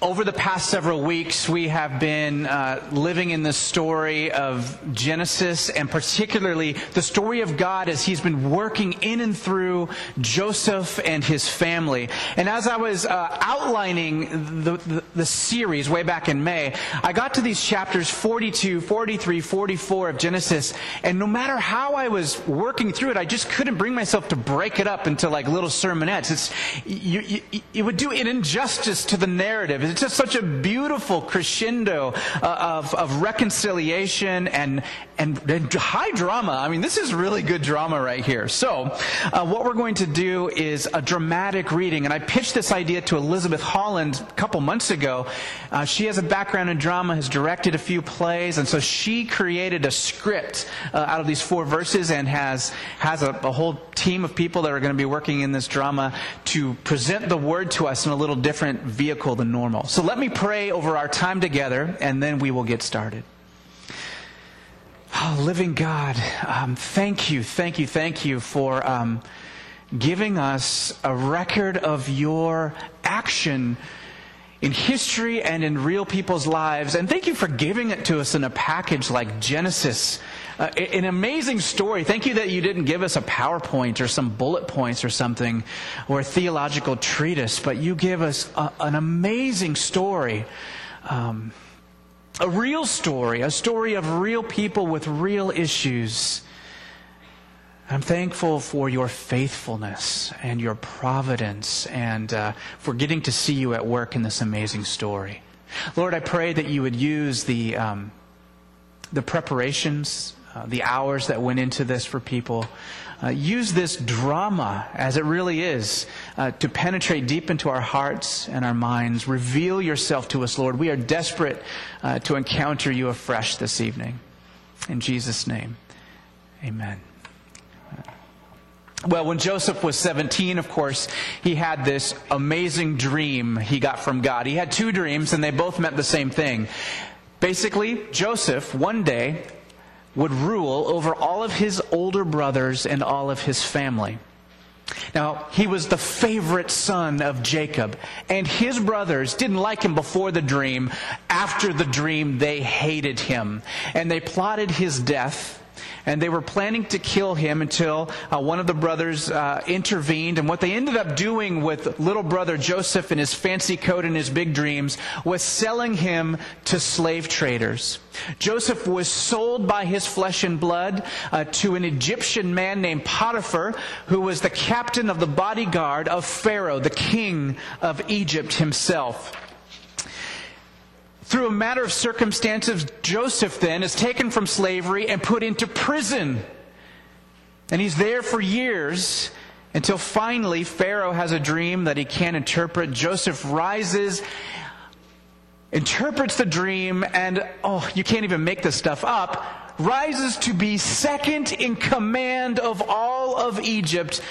over the past several weeks, we have been uh, living in the story of Genesis and particularly the story of God as He's been working in and through Joseph and his family. And as I was uh, outlining the, the, the, series way back in May, I got to these chapters 42, 43, 44 of Genesis, and no matter how I was working through it, I just couldn't bring myself to break it up into like little sermonettes. It's, you, you, it would do an injustice to the narrative it's just such a beautiful crescendo uh, of, of reconciliation and, and, and, high drama. I mean, this is really good drama right here. So, uh, what we're going to do is a dramatic reading. And I pitched this idea to Elizabeth Holland a couple months ago. Uh, she has a background in drama, has directed a few plays, and so she created a script uh, out of these four verses and has, has a, a whole team of people that are going to be working in this drama to present the word to us in a little different vehicle than normal. So let me pray over our time together, and then we will get started. Oh, living God, um, thank you, thank you, thank you for um, giving us a record of your action in history and in real people's lives. And thank you for giving it to us in a package like Genesis. Uh, an amazing story. Thank you that you didn't give us a PowerPoint or some bullet points or something or a theological treatise, but you give us a, an amazing story. Um, a real story, a story of real people with real issues. I'm thankful for your faithfulness and your providence and uh, for getting to see you at work in this amazing story. Lord, I pray that you would use the, um, the preparations, uh, the hours that went into this for people. Uh, use this drama, as it really is, uh, to penetrate deep into our hearts and our minds. Reveal yourself to us, Lord. We are desperate uh, to encounter you afresh this evening. In Jesus' name, amen. Well, when Joseph was 17, of course, he had this amazing dream he got from God. He had two dreams, and they both meant the same thing. Basically, Joseph, one day, would rule over all of his older brothers and all of his family. Now, he was the favorite son of Jacob, and his brothers didn't like him before the dream. After the dream, they hated him, and they plotted his death and they were planning to kill him until uh, one of the brothers uh, intervened. And what they ended up doing with little brother Joseph and his fancy coat and his big dreams was selling him to slave traders. Joseph was sold by his flesh and blood uh, to an Egyptian man named Potiphar, who was the captain of the bodyguard of Pharaoh, the king of Egypt himself. Through a matter of circumstances, Joseph then is taken from slavery and put into prison. And he's there for years until finally Pharaoh has a dream that he can't interpret. Joseph rises, interprets the dream, and oh, you can't even make this stuff up, rises to be second in command of all of Egypt,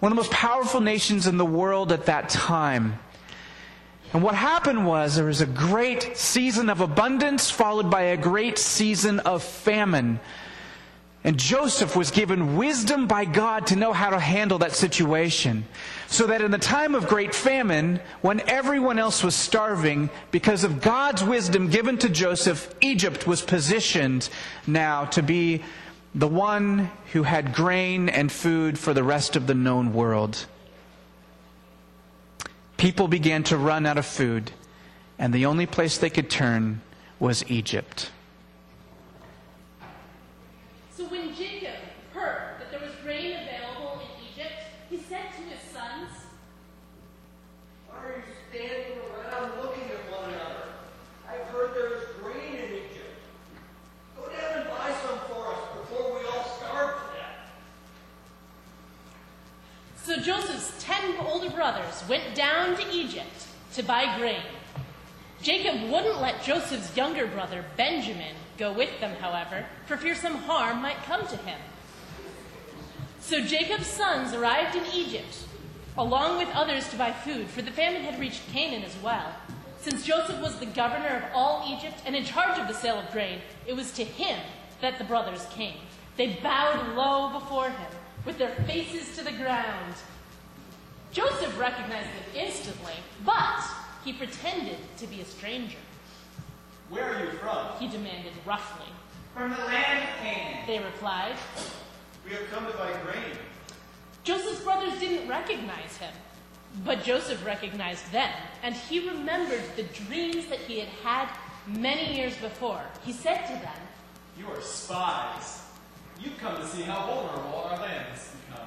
one of the most powerful nations in the world at that time. And what happened was there was a great season of abundance followed by a great season of famine. And Joseph was given wisdom by God to know how to handle that situation. So that in the time of great famine, when everyone else was starving, because of God's wisdom given to Joseph, Egypt was positioned now to be the one who had grain and food for the rest of the known world people began to run out of food, and the only place they could turn was Egypt. So when Jacob heard that there was grain available in Egypt, he said to his sons, Why are you standing around looking at one another? I've heard there is grain in Egypt. Go down and buy some for us before we all starve to death. So Joseph's ten older brothers went down to Egypt to buy grain. Jacob wouldn't let Joseph's younger brother, Benjamin, go with them, however, for fear some harm might come to him. So Jacob's sons arrived in Egypt, along with others to buy food, for the famine had reached Canaan as well. Since Joseph was the governor of all Egypt and in charge of the sale of grain, it was to him that the brothers came. They bowed low before him, with their faces to the ground. Joseph recognized them instantly, but he pretended to be a stranger. Where are you from? He demanded roughly. From the land of Canaan. They replied. We have come to buy grain. Joseph's brothers didn't recognize him, but Joseph recognized them, and he remembered the dreams that he had had many years before. He said to them, You are spies. You've come to see how vulnerable our land has become.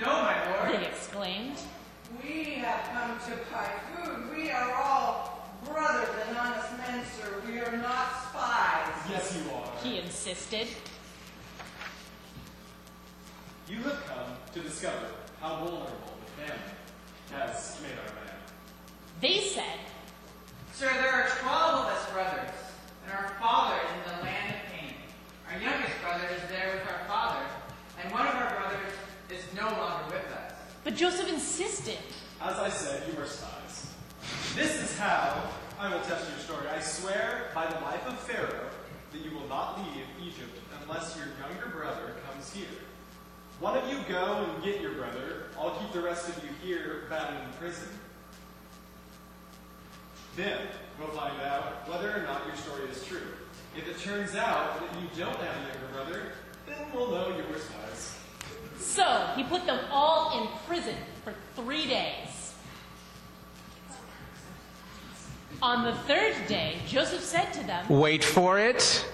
No, my lord. they exclaimed. We have come to buy food. We are all brothers and honest men, sir. We are not spies. Yes, you are. He insisted. You have come to discover how vulnerable the famine has made our man. They said, Sir, there are twelve of us brothers, and our father is in the land of Canaan. Our youngest brother is there with our father, and one of our brothers is no longer with us. but Joseph insisted. As I said, you are spies. This is how I will test your story. I swear by the life of Pharaoh that you will not leave Egypt unless your younger brother comes here. One of you go and get your brother. I'll keep the rest of you here bound in prison. Then we'll find out whether or not your story is true. If it turns out that you don't have a younger brother, then we'll know you were spies. He put them all in prison for three days. On the third day, Joseph said to them, Wait for it.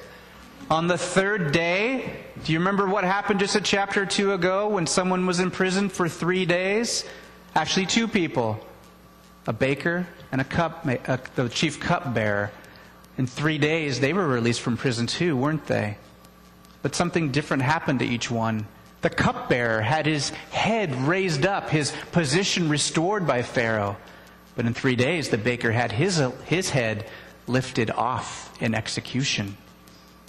On the third day, do you remember what happened just a chapter or two ago when someone was in prison for three days? Actually, two people a baker and a cup, uh, the chief cupbearer. In three days, they were released from prison too, weren't they? But something different happened to each one. The cupbearer had his head raised up, his position restored by Pharaoh. But in three days, the baker had his, his head lifted off in execution.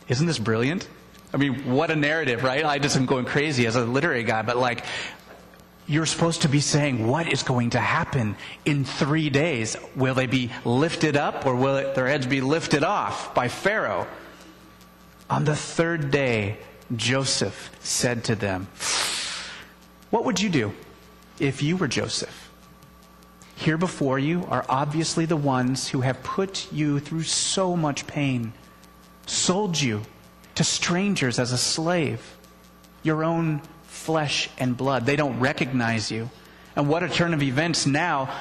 Isn't this brilliant? I mean, what a narrative, right? I just am going crazy as a literary guy, but like, you're supposed to be saying what is going to happen in three days. Will they be lifted up or will it, their heads be lifted off by Pharaoh? On the third day, Joseph said to them, What would you do if you were Joseph? Here before you are obviously the ones who have put you through so much pain, sold you to strangers as a slave, your own flesh and blood. They don't recognize you. And what a turn of events now,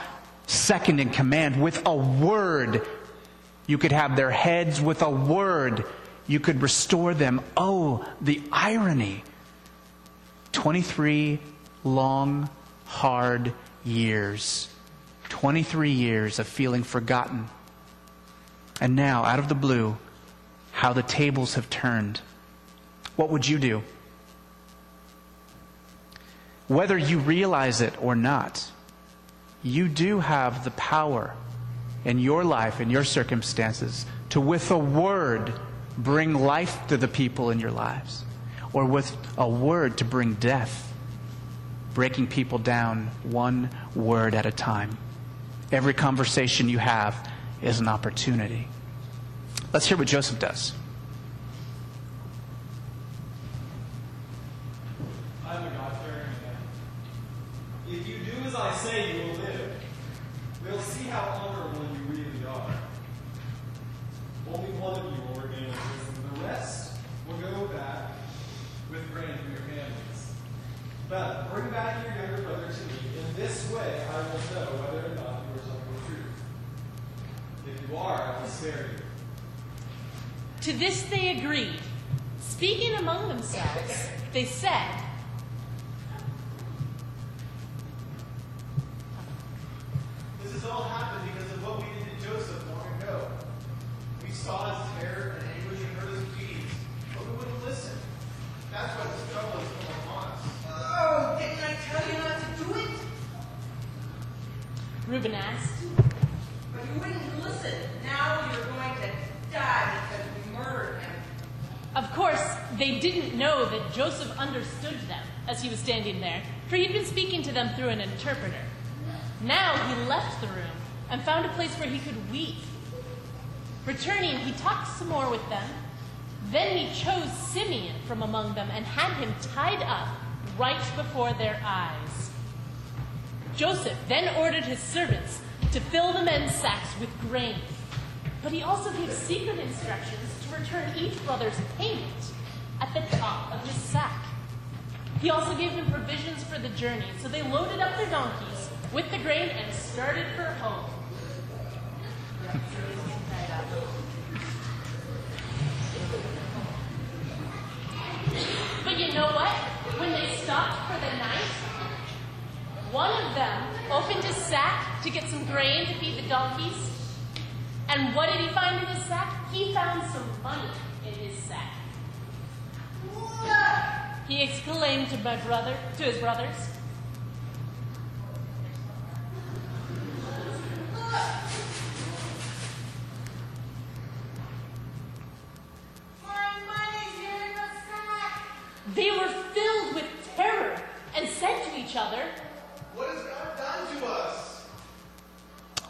second in command, with a word. You could have their heads with a word. You could restore them. Oh, the irony. 23 long, hard years. 23 years of feeling forgotten. And now, out of the blue, how the tables have turned. What would you do? Whether you realize it or not, you do have the power in your life, in your circumstances, to with a word bring life to the people in your lives, or with a word to bring death, breaking people down one word at a time. Every conversation you have is an opportunity. Let's hear what Joseph does. They didn't know that Joseph understood them as he was standing there, for he'd been speaking to them through an interpreter. Now he left the room and found a place where he could weep. Returning, he talked some more with them. Then he chose Simeon from among them and had him tied up right before their eyes. Joseph then ordered his servants to fill the men's sacks with grain. But he also gave secret instructions to return each brother's payment at the top of his sack. He also gave them provisions for the journey, so they loaded up their donkeys with the grain and started for home. But you know what? When they stopped for the night, one of them opened his sack to get some grain to feed the donkeys. And what did he find in his sack? He found some money in his sack. He exclaimed to my brother, to his brothers. My money's in the sack. They were filled with terror and said to each other, What has God done to us?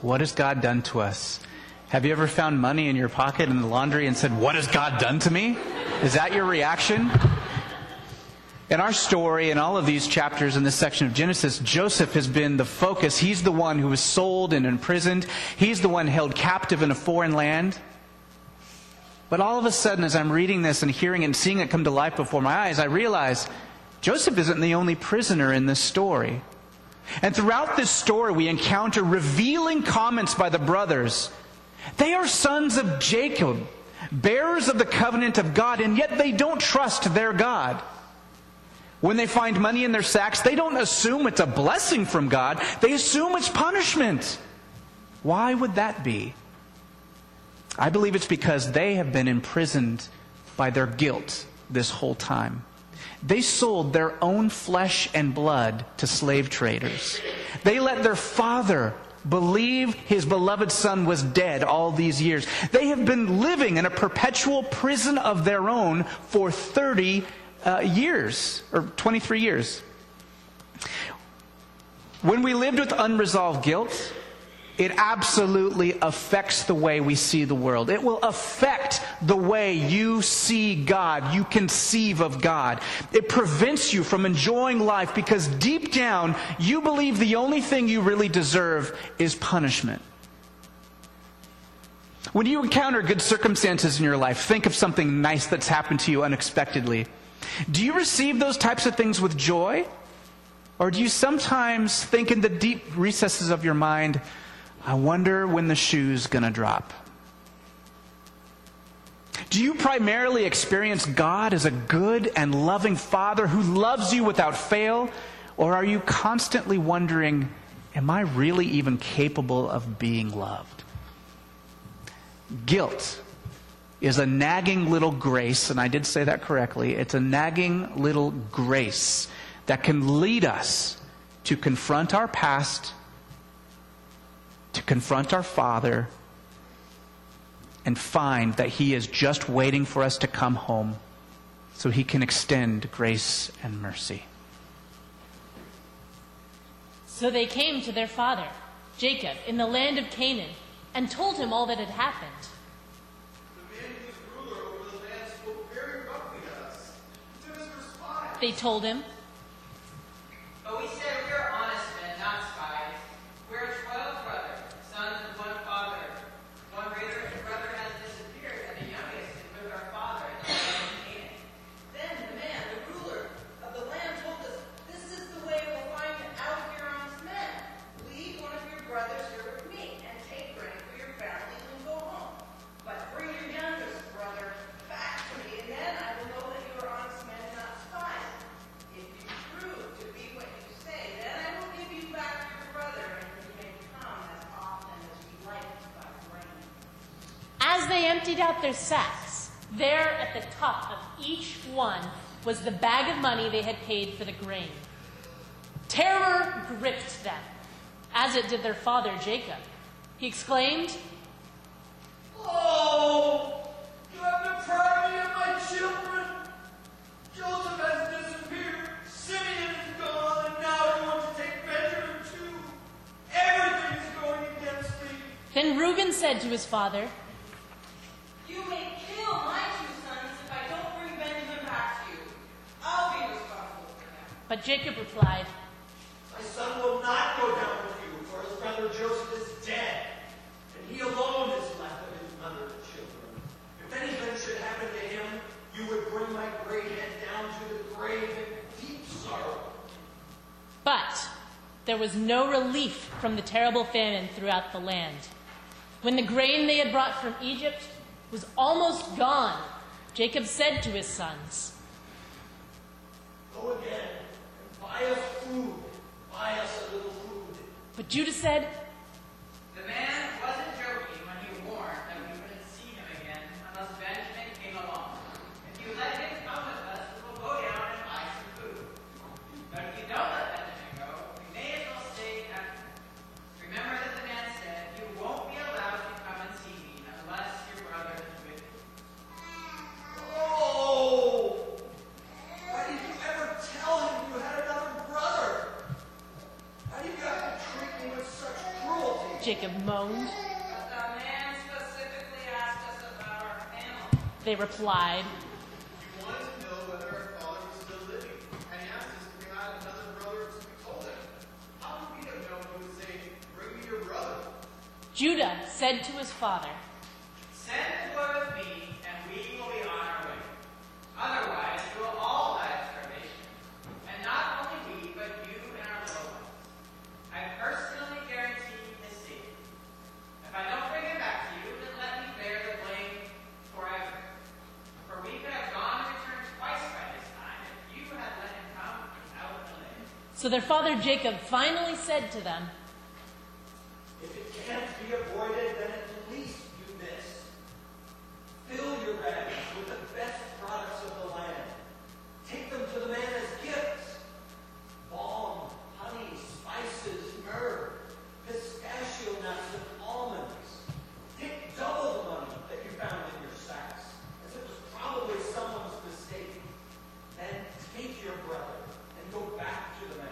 What has God done to us? Have you ever found money in your pocket in the laundry and said, What has God done to me? Is that your reaction? In our story, in all of these chapters in this section of Genesis, Joseph has been the focus. He's the one who was sold and imprisoned. He's the one held captive in a foreign land. But all of a sudden, as I'm reading this and hearing and seeing it come to life before my eyes, I realize Joseph isn't the only prisoner in this story. And throughout this story, we encounter revealing comments by the brothers. They are sons of Jacob, bearers of the covenant of God, and yet they don't trust their God. When they find money in their sacks, they don't assume it's a blessing from God, they assume it's punishment. Why would that be? I believe it's because they have been imprisoned by their guilt this whole time. They sold their own flesh and blood to slave traders. They let their father believe his beloved son was dead all these years. They have been living in a perpetual prison of their own for 30 uh, years, or 23 years. When we lived with unresolved guilt, it absolutely affects the way we see the world. It will affect the way you see God, you conceive of God. It prevents you from enjoying life because deep down, you believe the only thing you really deserve is punishment. When you encounter good circumstances in your life, think of something nice that's happened to you unexpectedly. Do you receive those types of things with joy? Or do you sometimes think in the deep recesses of your mind, I wonder when the shoe's going to drop? Do you primarily experience God as a good and loving Father who loves you without fail? Or are you constantly wondering, am I really even capable of being loved? Guilt is a nagging little grace, and I did say that correctly. It's a nagging little grace that can lead us to confront our past, to confront our Father, and find that He is just waiting for us to come home so He can extend grace and mercy. So they came to their father, Jacob, in the land of Canaan, and told him all that had happened. The man who was ruler over the land spoke very roughly to us. He took us for spies. They told him, But we said we are honest men, not spies. We are twelve brothers, sons of one father. One greater brother has disappeared, and the youngest is with our father in the land of Canaan. Then the man, the ruler of the land, told us, This is the way we'll find out your honest men. Leave one of your brothers here with me, and take grain for your family and go home. But bring your youngest brother back to me, and then I will know that you are honest men and not spies. If you prove to be what you say, then I will give you back your brother, and you may come as often as you like buy grain. As they emptied out their sacks, there at the top of each one was the bag of money they had paid for the grain. Terror gripped them, as it did their father Jacob. He exclaimed, Oh, you have deprived me of my children. Joseph has disappeared. Simeon is gone, and now you want to take Benjamin too. Everything is going against me. Then Reuben said to his father, But Jacob replied, My son will not go down with you, for his brother Joseph is dead, and he alone is left of his mother and children. If anything should happen to him, you would bring my great head down to the grave in deep sorrow. But there was no relief from the terrible famine throughout the land. When the grain they had brought from Egypt was almost gone, Jacob said to his sons, But Judah said, The man wasn't joking when he warned that we wouldn't see him again unless Benjamin came along. If you let him come with us, we'll go down and buy some food. But if you don't let Benjamin go, we may as well stay at Remember that the man said, You won't be allowed to come and see me unless your brother is with you. Oh! Why did you ever tell him you had another brother? Why do you have to treat me with such cruelty? Jacob moaned. But the man specifically asked us about our family. They replied, He wanted to know whether our father was still living, and he asked us if we had another brother, so we told him. How would we have known he would say, Bring me your brother? Judah said to his father, Send the boy with me, and we will be on our way. Otherwise, we will all die of starvation. And not only we, but you and our little ones. I personally guarantee his safety. If I don't bring him back to you, then let me bear the blame forever. For we could have gone and returned twice by this time if you had let him come without delay. So their father Jacob finally said to them, If it can't be avoided, then at least do this. Fill your bags with the best products of the land. Take them to the man as gifts. Balm, honey, spices, myrrh, pistachio nuts, and almonds. Take double the money that you found in your sacks, as it was probably someone's mistake. Then take your brother and go back to the man.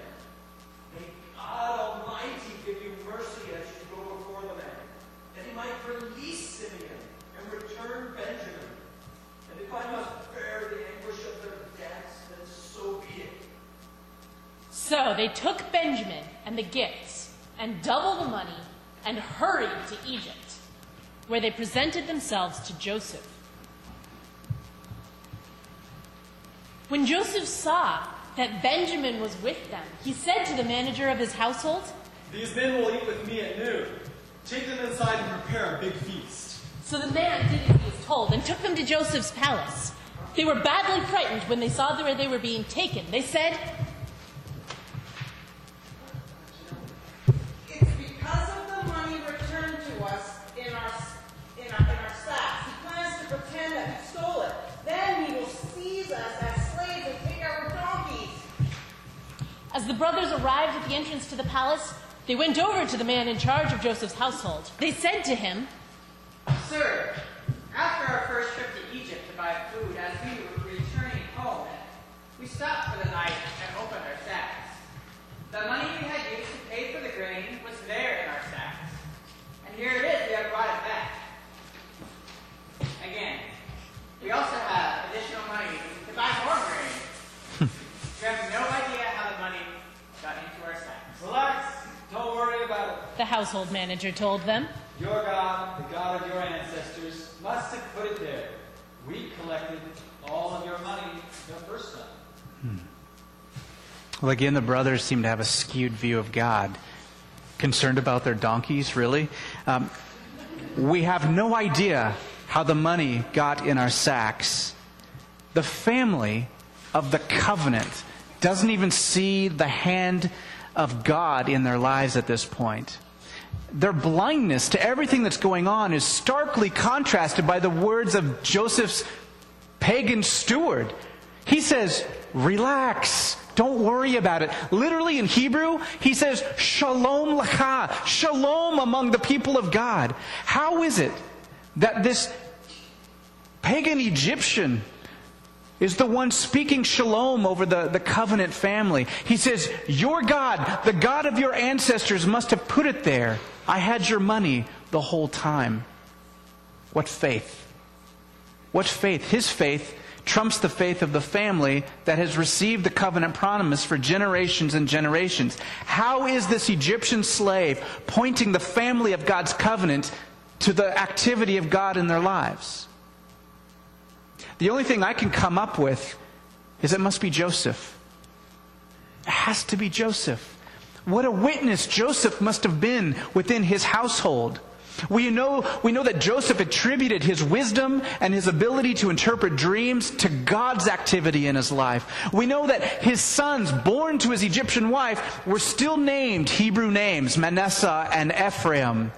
May God Almighty give you mercy as you go before the man, that he might release Simeon and return Benjamin. And if I must bear the anguish of their deaths, then so be it. So they took Benjamin and the gifts and double the money and hurried to Egypt, where they presented themselves to Joseph. When Joseph saw that Benjamin was with them, he said to the manager of his household, These men will eat with me at noon. Take them inside and prepare a big feast. So the man did as he was told and took them to Joseph's palace. They were badly frightened when they saw where they were being taken. They said, As the brothers arrived at the entrance to the palace, they went over to the man in charge of Joseph's household. They said to him, Sir, after our first trip to Egypt to buy food, as we were returning home, we stopped for the night and opened our sacks. The money we had used to pay for the grain was there in our sacks. And here it is, we have brought it back. Again, we also have additional money to buy more grain. we have no idea how the money got into our sacks. Relax. Don't worry about it. The household manager told them. Your God, the God of your ancestors, must have put it there. We collected all of your money the first time. Well, again, the brothers seem to have a skewed view of God. Concerned about their donkeys, really? Um, we have no idea how the money got in our sacks. The family of the covenant doesn't even see the hand of God in their lives at this point. Their blindness to everything that's going on is starkly contrasted by the words of Joseph's pagan steward. He says, relax. Don't worry about it. Literally in Hebrew, he says, shalom lacha, shalom among the people of God. How is it that this pagan Egyptian is the one speaking shalom over the, the covenant family? He says, Your God, the God of your ancestors, must have put it there. I had your money the whole time. What faith? What faith? His faith trumps the faith of the family that has received the covenant promise for generations and generations. How is this Egyptian slave pointing the family of God's covenant to the activity of God in their lives? The only thing I can come up with is it must be Joseph. It has to be Joseph. What a witness Joseph must have been within his household. We know, we know that Joseph attributed his wisdom and his ability to interpret dreams to God's activity in his life. We know that his sons, born to his Egyptian wife, were still named Hebrew names, Manasseh and Ephraim.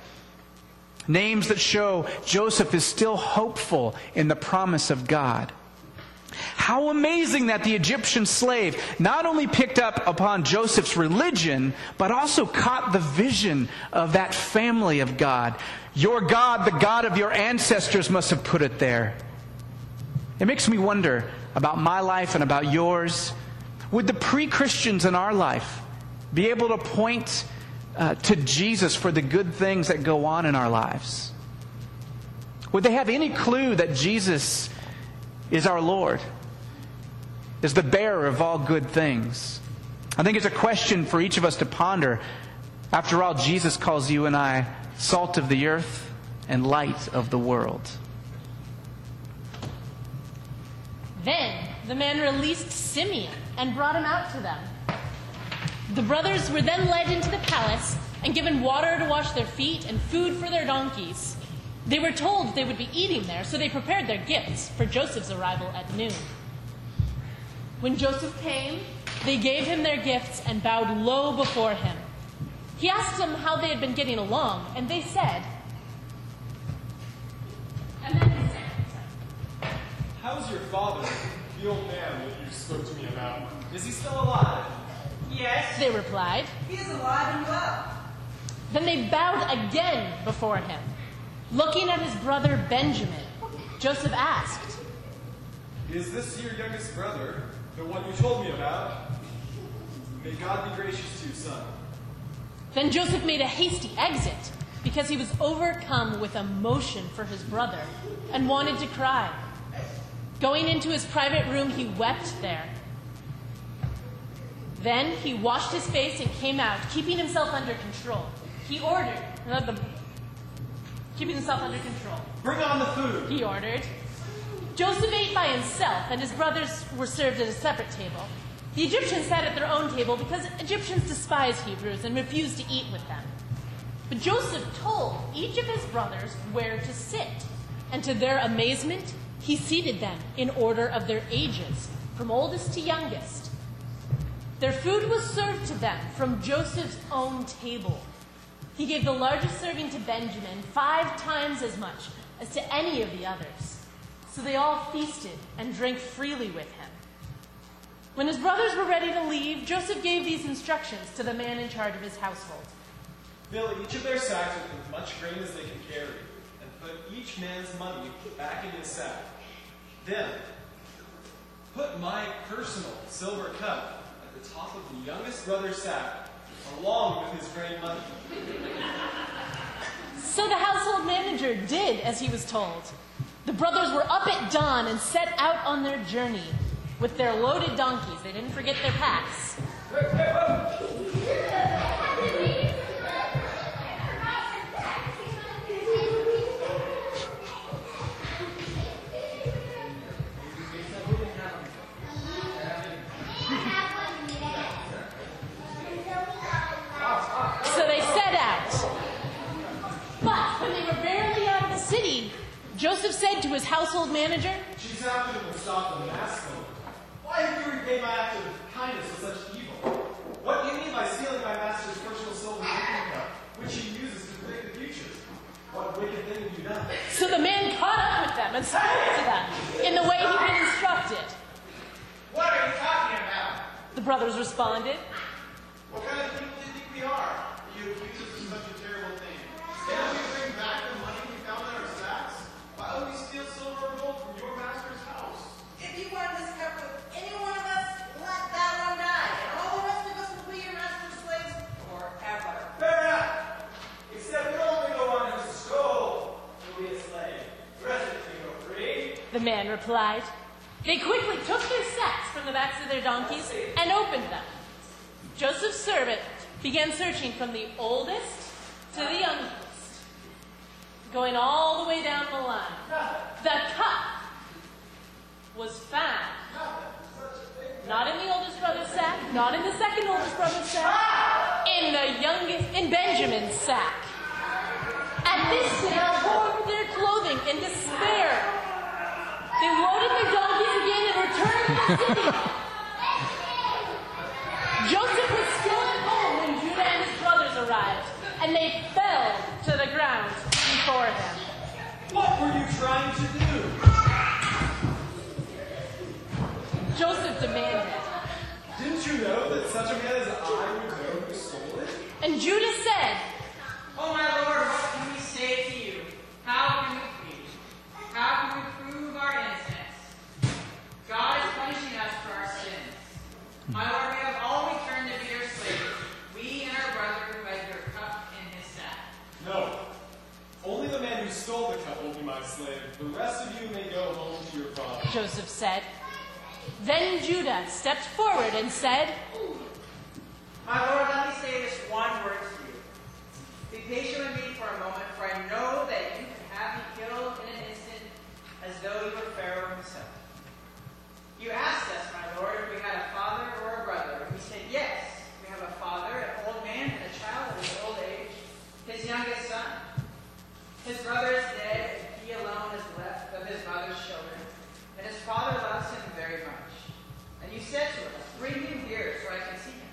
Names that show Joseph is still hopeful in the promise of God. How amazing that the Egyptian slave not only picked up upon Joseph's religion, but also caught the vision of that family of God. Your God, the God of your ancestors, must have put it there. It makes me wonder about my life and about yours. Would the pre Christians in our life be able to point uh, to Jesus for the good things that go on in our lives? Would they have any clue that Jesus is our Lord, is the bearer of all good things? I think it's a question for each of us to ponder. After all, Jesus calls you and I salt of the earth and light of the world. Then the man released Simeon and brought him out to them. The brothers were then led into the palace and given water to wash their feet and food for their donkeys. They were told they would be eating there, so they prepared their gifts for Joseph's arrival at noon. When Joseph came, they gave him their gifts and bowed low before him. He asked them how they had been getting along, and they said, and then they said, How's your father, the old man that you spoke to me about? Is he still alive? Yes, they replied. he is alive and well. Then they bowed again before him. Looking at his brother Benjamin, Joseph asked, Is this your youngest brother, the one you told me about? May God be gracious to you, son. Then Joseph made a hasty exit because he was overcome with emotion for his brother and wanted to cry. Going into his private room, he wept there. Then he washed his face and came out, keeping himself under control. He ordered, the, keeping himself under control. Bring on the food. He ordered. Joseph ate by himself, and his brothers were served at a separate table. The Egyptians sat at their own table because Egyptians despise Hebrews and refused to eat with them. But Joseph told each of his brothers where to sit, and to their amazement, he seated them in order of their ages, from oldest to youngest. Their food was served to them from Joseph's own table. He gave the largest serving to Benjamin, five times as much as to any of the others. So they all feasted and drank freely with him. When his brothers were ready to leave, Joseph gave these instructions to the man in charge of his household. Fill each of their sacks with as much grain as they can carry, and put each man's money back in his sack. Then, put my personal silver cup the top of the youngest brother's sack, along with his grain money. So the household manager did as he was told. The brothers were up at dawn and set out on their journey with their loaded donkeys. They didn't forget their packs. His household manager, She's after them and stop them and ask Why have you repaid my act of kindness with such evil? What do you mean by stealing my master's personal silver drinking cup, which he uses to predict the future? What wicked thing have you done? So the man caught up with them and spoke to them in the way he'd been instructed. What are you talking about? The brothers responded, What kind of people do you think we are? You accuse us of such a terrible thing. man replied. They quickly took their sacks from the backs of their donkeys and opened them. Joseph's servant began searching from the oldest to the youngest, going all the way down the line. The cup was found. Not in the oldest brother's sack, not in the second oldest brother's sack, in the youngest, in Benjamin's sack. At this, they tore their clothing in despair city. Joseph was still at home when Judah and his brothers arrived, and they fell to the ground before him. What were you trying to do? Joseph demanded. Didn't you know that such a man as I would know who stole it? And Judah said, Oh, my Lord, what can we say to you? How can we plead? How can we prove our innocence? God is punishing us for our sins. My Lord, we have all returned to be your slaves, we and our brother who had your cup in his sack. No. Only the man who stole the cup will be my slave. The rest of you may go home to your father. Joseph said. Then Judah stepped forward and said, My Lord, let me say this one word to you. Be patient with me for a moment, for I know that you can have me killed in an instant as though you were Pharaoh himself. You asked us, my Lord, if we had a father or a brother. And we said, Yes, we have a father, an old man, and a child of his old age, his youngest son. His brother is dead, and he alone is left of his mother's children, and his father loves him very much. And you said to us, Bring him here so I can see him.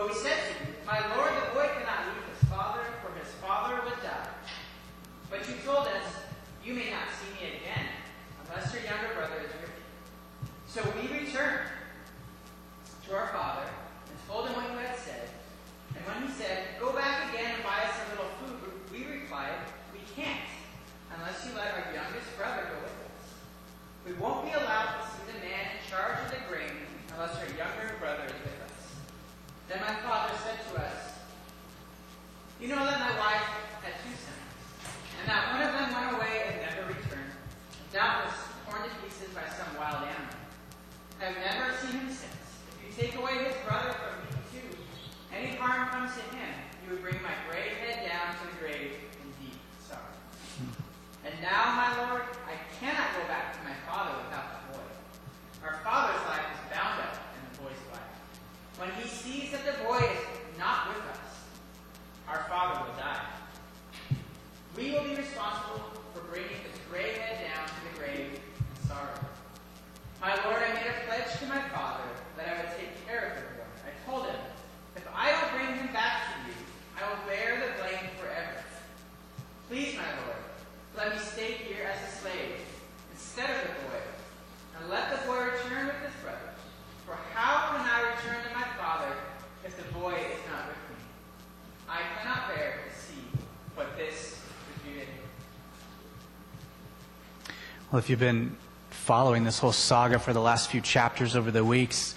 But we said to you, My Lord, the boy cannot leave his father, for his father would die. But you told us, You may not see me again, unless your younger brother is with you. So we returned to our father and told him what you had said. And when he said, Go back again and buy us a little food, we replied, We can't, unless you let our youngest brother go with us. We won't be allowed to see the man in charge of the grain unless our younger brother is with us. Then my father said to us, You know that my wife had two sons, and that one of them went away and never returned, doubtless torn to pieces by some wild animal. I have never seen him since. If you take away his brother from me too, any harm comes to him, you would bring my gray head down to the grave in deep sorrow. And now, my Lord, I cannot go back to my father without the boy. Our father's life is bound up in the boy's life. When he sees that the boy is not with us, our father will die. We will be responsible for bringing his gray head down to the grave in sorrow. My Lord, I made a pledge to my father that I would take care of the boy. I told him, if I don't bring him back to you, I will bear the blame forever. Please, my Lord, let me stay here as a slave instead of the boy, and let the boy return with his brothers. For how can I return to my father if the boy is not with me? I cannot bear to see what this would do to him. Well, if you've been following this whole saga for the last few chapters over the weeks,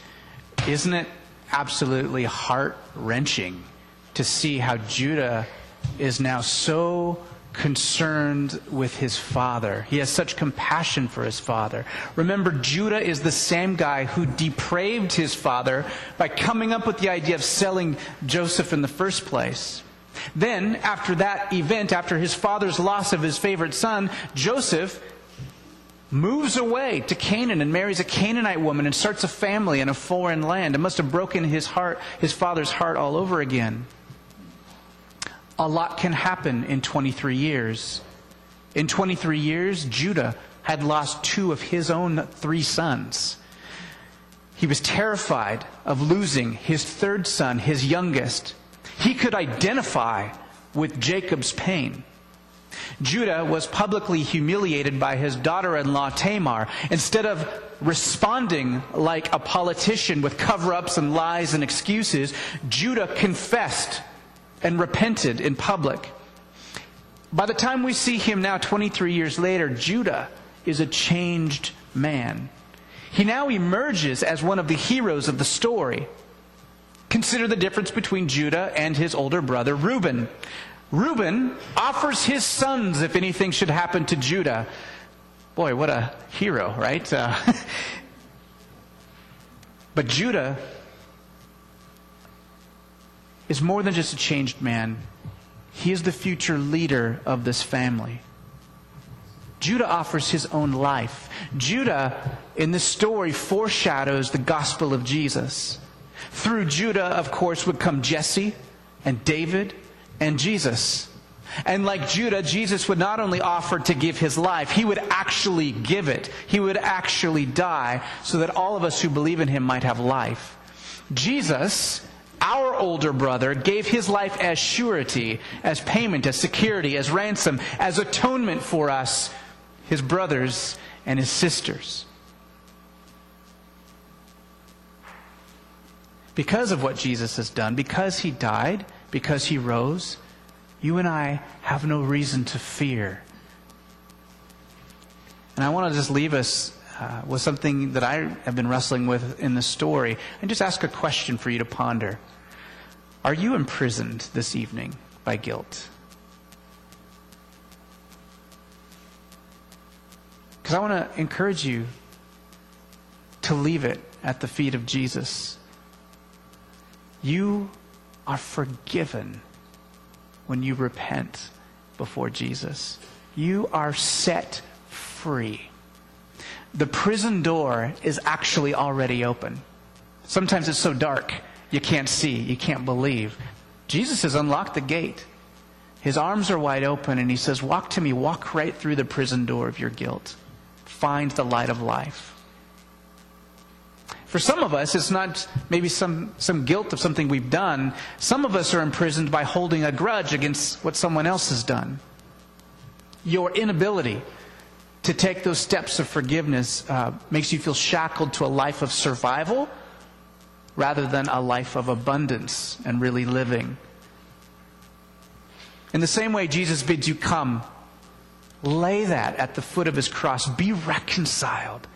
isn't it absolutely heart wrenching to see how Judah is now so concerned with his father? He has such compassion for his father. Remember, Judah is the same guy who depraved his father by coming up with the idea of selling Joseph in the first place. Then, after that event, after his father's loss of his favorite son, Joseph moves away to Canaan and marries a Canaanite woman and starts a family in a foreign land. It must have broken his heart, his father's heart all over again. A lot can happen in 23 years. In 23 years, Judah had lost two of his own three sons. He was terrified of losing his third son, his youngest. He could identify with Jacob's pain. Judah was publicly humiliated by his daughter in law Tamar. Instead of responding like a politician with cover ups and lies and excuses, Judah confessed and repented in public. By the time we see him now, 23 years later, Judah is a changed man. He now emerges as one of the heroes of the story. Consider the difference between Judah and his older brother Reuben. Reuben offers his sons if anything should happen to Judah. Boy, what a hero, right? Uh, but Judah is more than just a changed man, he is the future leader of this family. Judah offers his own life. Judah, in this story, foreshadows the gospel of Jesus. Through Judah, of course, would come Jesse and David and Jesus. And like Judah, Jesus would not only offer to give his life, he would actually give it. He would actually die so that all of us who believe in him might have life. Jesus, our older brother, gave his life as surety, as payment, as security, as ransom, as atonement for us, his brothers and his sisters. Because of what Jesus has done, because he died, because he rose, you and I have no reason to fear. And I want to just leave us uh, with something that I have been wrestling with in this story and just ask a question for you to ponder. Are you imprisoned this evening by guilt? Because I want to encourage you to leave it at the feet of Jesus. You are forgiven when you repent before Jesus. You are set free. The prison door is actually already open. Sometimes it's so dark you can't see, you can't believe. Jesus has unlocked the gate. His arms are wide open, and he says, Walk to me, walk right through the prison door of your guilt. Find the light of life. For some of us, it's not maybe some, some guilt of something we've done. Some of us are imprisoned by holding a grudge against what someone else has done. Your inability to take those steps of forgiveness uh, makes you feel shackled to a life of survival rather than a life of abundance and really living. In the same way, Jesus bids you come, lay that at the foot of his cross, be reconciled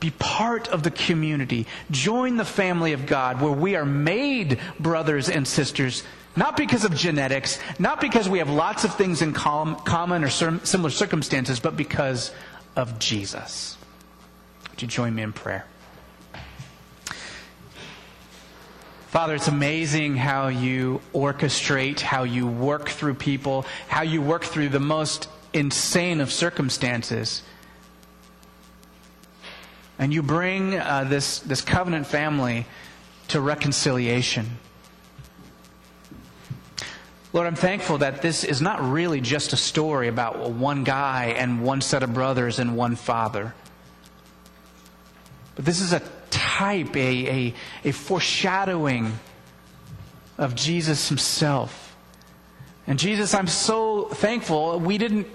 be part of the community. Join the family of God where we are made brothers and sisters, not because of genetics, not because we have lots of things in common or similar circumstances, but because of Jesus. Would you join me in prayer? Father, it's amazing how you orchestrate, how you work through people, how you work through the most insane of circumstances and you bring uh, this, this covenant family to reconciliation. Lord, I'm thankful that this is not really just a story about one guy and one set of brothers and one father. But this is a type, a, a, a foreshadowing of Jesus himself. And Jesus, I'm so thankful we didn't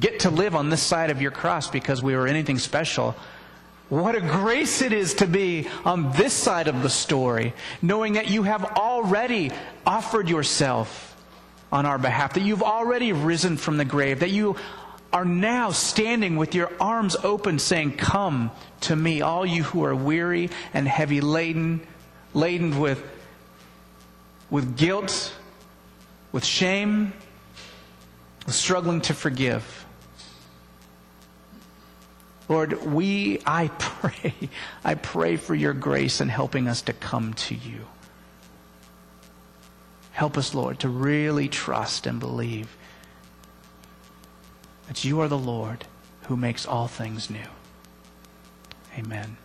get to live on this side of your cross because we were anything special. What a grace it is to be on this side of the story, knowing that you have already offered yourself on our behalf, that you've already risen from the grave, that you are now standing with your arms open saying, Come to me, all you who are weary and heavy laden, laden with, with guilt, with shame, struggling to forgive. Lord, we, I pray, I pray for your grace in helping us to come to you. Help us, Lord, to really trust and believe that you are the Lord who makes all things new. Amen.